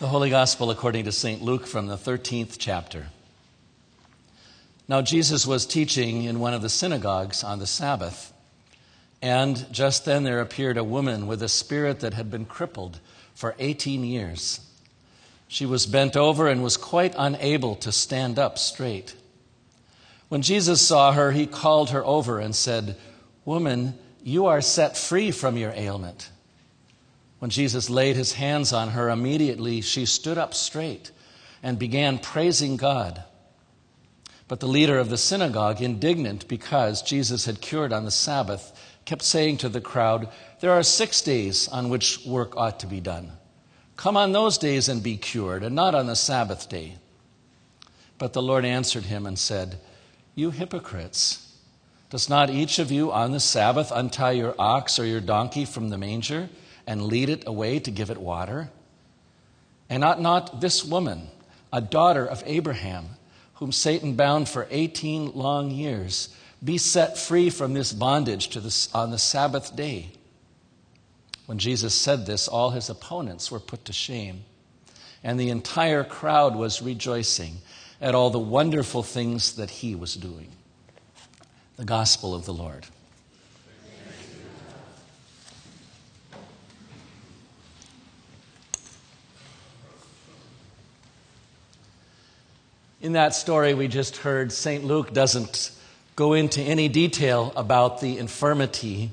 The Holy Gospel according to St. Luke from the 13th chapter. Now, Jesus was teaching in one of the synagogues on the Sabbath, and just then there appeared a woman with a spirit that had been crippled for 18 years. She was bent over and was quite unable to stand up straight. When Jesus saw her, he called her over and said, Woman, you are set free from your ailment. When Jesus laid his hands on her, immediately she stood up straight and began praising God. But the leader of the synagogue, indignant because Jesus had cured on the Sabbath, kept saying to the crowd, There are six days on which work ought to be done. Come on those days and be cured, and not on the Sabbath day. But the Lord answered him and said, You hypocrites, does not each of you on the Sabbath untie your ox or your donkey from the manger? And lead it away to give it water? And ought not this woman, a daughter of Abraham, whom Satan bound for 18 long years, be set free from this bondage to this, on the Sabbath day? When Jesus said this, all his opponents were put to shame, and the entire crowd was rejoicing at all the wonderful things that he was doing. The Gospel of the Lord. In that story we just heard, St. Luke doesn't go into any detail about the infirmity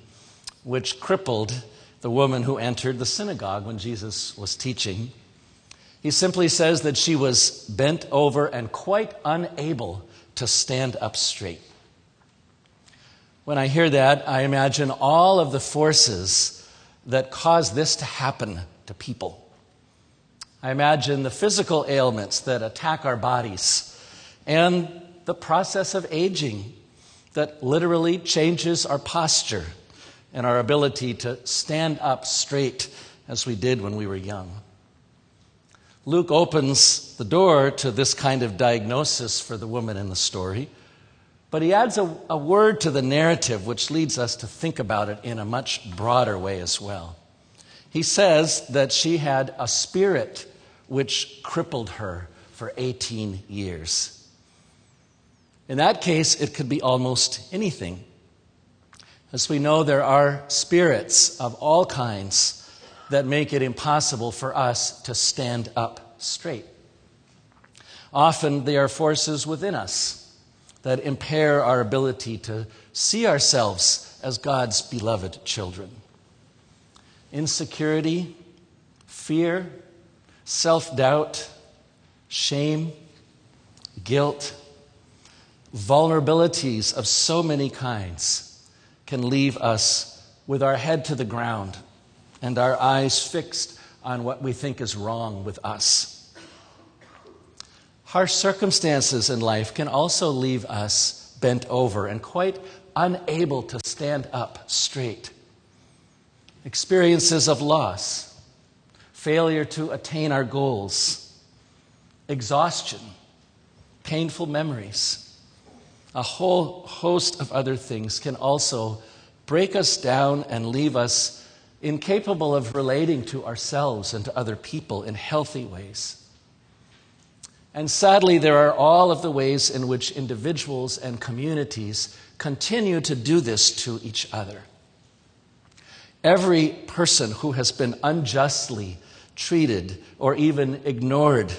which crippled the woman who entered the synagogue when Jesus was teaching. He simply says that she was bent over and quite unable to stand up straight. When I hear that, I imagine all of the forces that cause this to happen to people. I imagine the physical ailments that attack our bodies and the process of aging that literally changes our posture and our ability to stand up straight as we did when we were young. Luke opens the door to this kind of diagnosis for the woman in the story, but he adds a, a word to the narrative which leads us to think about it in a much broader way as well. He says that she had a spirit which crippled her for 18 years. In that case, it could be almost anything. As we know, there are spirits of all kinds that make it impossible for us to stand up straight. Often, they are forces within us that impair our ability to see ourselves as God's beloved children. Insecurity, fear, self doubt, shame, guilt, vulnerabilities of so many kinds can leave us with our head to the ground and our eyes fixed on what we think is wrong with us. Harsh circumstances in life can also leave us bent over and quite unable to stand up straight. Experiences of loss failure to attain our goals, exhaustion, painful memories, a whole host of other things can also break us down and leave us incapable of relating to ourselves and to other people in healthy ways. And sadly, there are all of the ways in which individuals and communities continue to do this to each other. Every person who has been unjustly treated, or even ignored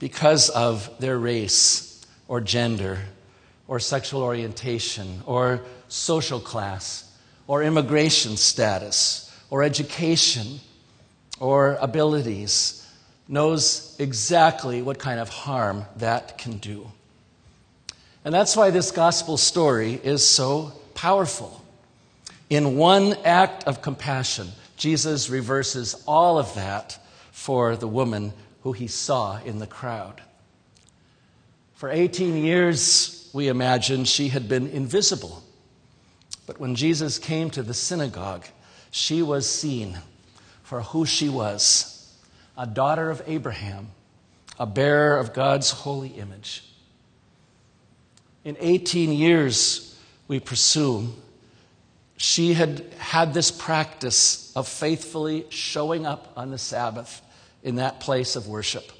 because of their race or gender or sexual orientation or social class or immigration status or education or abilities knows exactly what kind of harm that can do. And that's why this gospel story is so powerful. In one act of compassion, Jesus reverses all of that for the woman who he saw in the crowd. For 18 years, we imagine, she had been invisible. But when Jesus came to the synagogue, she was seen for who she was a daughter of Abraham, a bearer of God's holy image. In 18 years, we presume, she had had this practice of faithfully showing up on the Sabbath in that place of worship.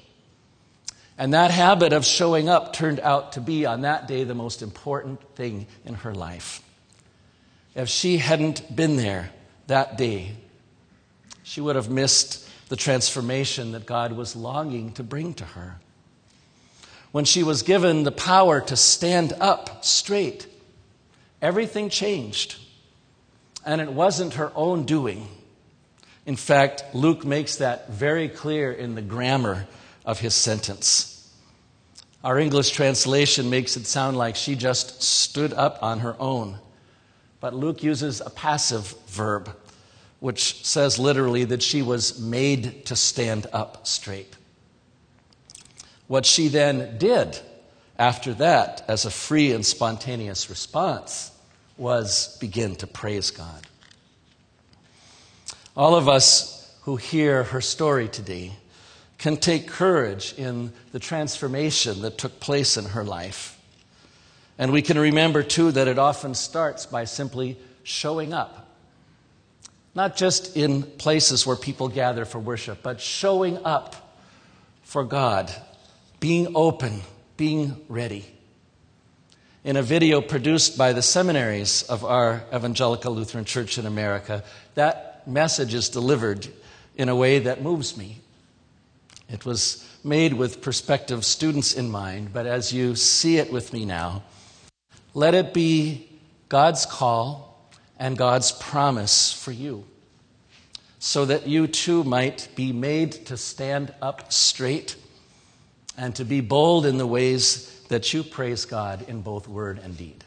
And that habit of showing up turned out to be, on that day, the most important thing in her life. If she hadn't been there that day, she would have missed the transformation that God was longing to bring to her. When she was given the power to stand up straight, everything changed. And it wasn't her own doing. In fact, Luke makes that very clear in the grammar of his sentence. Our English translation makes it sound like she just stood up on her own. But Luke uses a passive verb, which says literally that she was made to stand up straight. What she then did after that, as a free and spontaneous response, was begin to praise God. All of us who hear her story today can take courage in the transformation that took place in her life. And we can remember, too, that it often starts by simply showing up. Not just in places where people gather for worship, but showing up for God, being open, being ready. In a video produced by the seminaries of our Evangelical Lutheran Church in America, that message is delivered in a way that moves me. It was made with prospective students in mind, but as you see it with me now, let it be God's call and God's promise for you, so that you too might be made to stand up straight and to be bold in the ways that you praise God in both word and deed.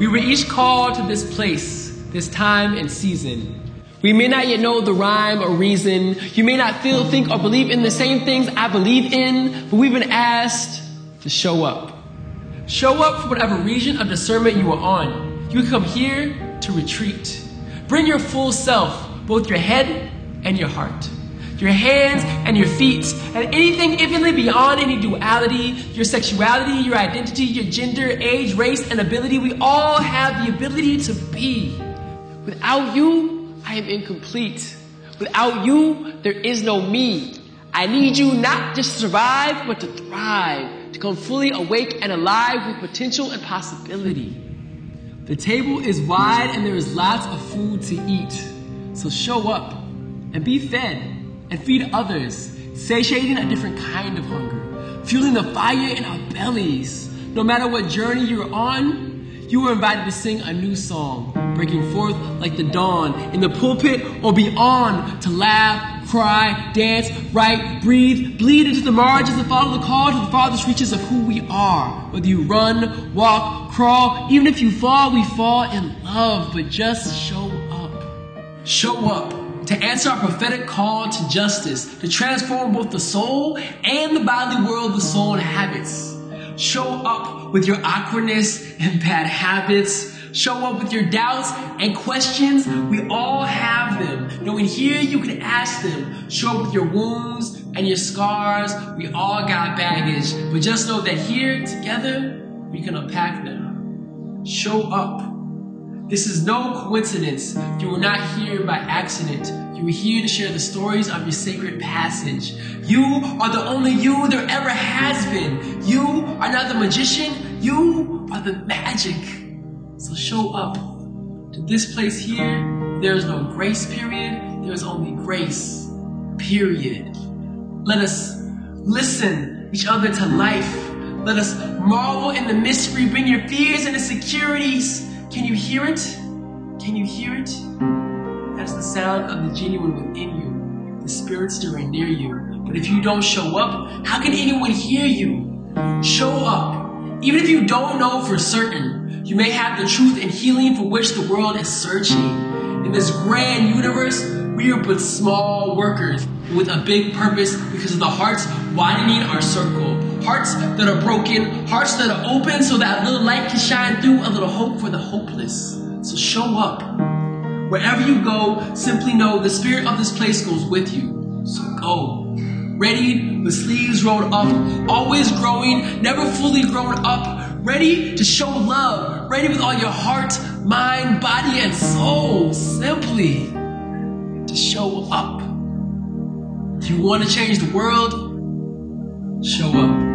We were each called to this place, this time and season. We may not yet know the rhyme or reason. You may not feel, think, or believe in the same things I believe in, but we've been asked to show up. Show up for whatever region of discernment you are on. You come here to retreat. Bring your full self, both your head and your heart your hands and your feet, and anything infinitely beyond any duality, your sexuality, your identity, your gender, age, race, and ability. We all have the ability to be. Without you, I am incomplete. Without you, there is no me. I need you not just to survive, but to thrive, to come fully awake and alive with potential and possibility. The table is wide and there is lots of food to eat. So show up and be fed and feed others, satiating a different kind of hunger, fueling the fire in our bellies. No matter what journey you're on, you are invited to sing a new song, breaking forth like the dawn in the pulpit or beyond to laugh, cry, dance, write, breathe, bleed into the margins and follow the call to the farthest reaches of who we are. Whether you run, walk, crawl, even if you fall, we fall in love, but just show up. Show up to answer our prophetic call to justice, to transform both the soul and the bodily world the soul and habits. Show up with your awkwardness and bad habits. Show up with your doubts and questions. We all have them. Knowing here you can ask them. Show up with your wounds and your scars. We all got baggage. But just know that here together we can unpack them. Show up this is no coincidence. You are not here by accident. You are here to share the stories of your sacred passage. You are the only you there ever has been. You are not the magician. You are the magic. So show up. To this place here, there is no grace period. There is only grace. Period. Let us listen each other to life. Let us marvel in the mystery. Bring your fears and insecurities can you hear it? Can you hear it? That's the sound of the genuine within you, the spirit stirring near you. But if you don't show up, how can anyone hear you? Show up. Even if you don't know for certain, you may have the truth and healing for which the world is searching. In this grand universe, we are but small workers with a big purpose because of the hearts widening our circle. Hearts that are broken, hearts that are open so that a little light can shine through, a little hope for the hopeless. So show up. Wherever you go, simply know the spirit of this place goes with you. So go. Ready with sleeves rolled up, always growing, never fully grown up, ready to show love, ready with all your heart, mind, body, and soul, simply to show up. If you want to change the world, show up.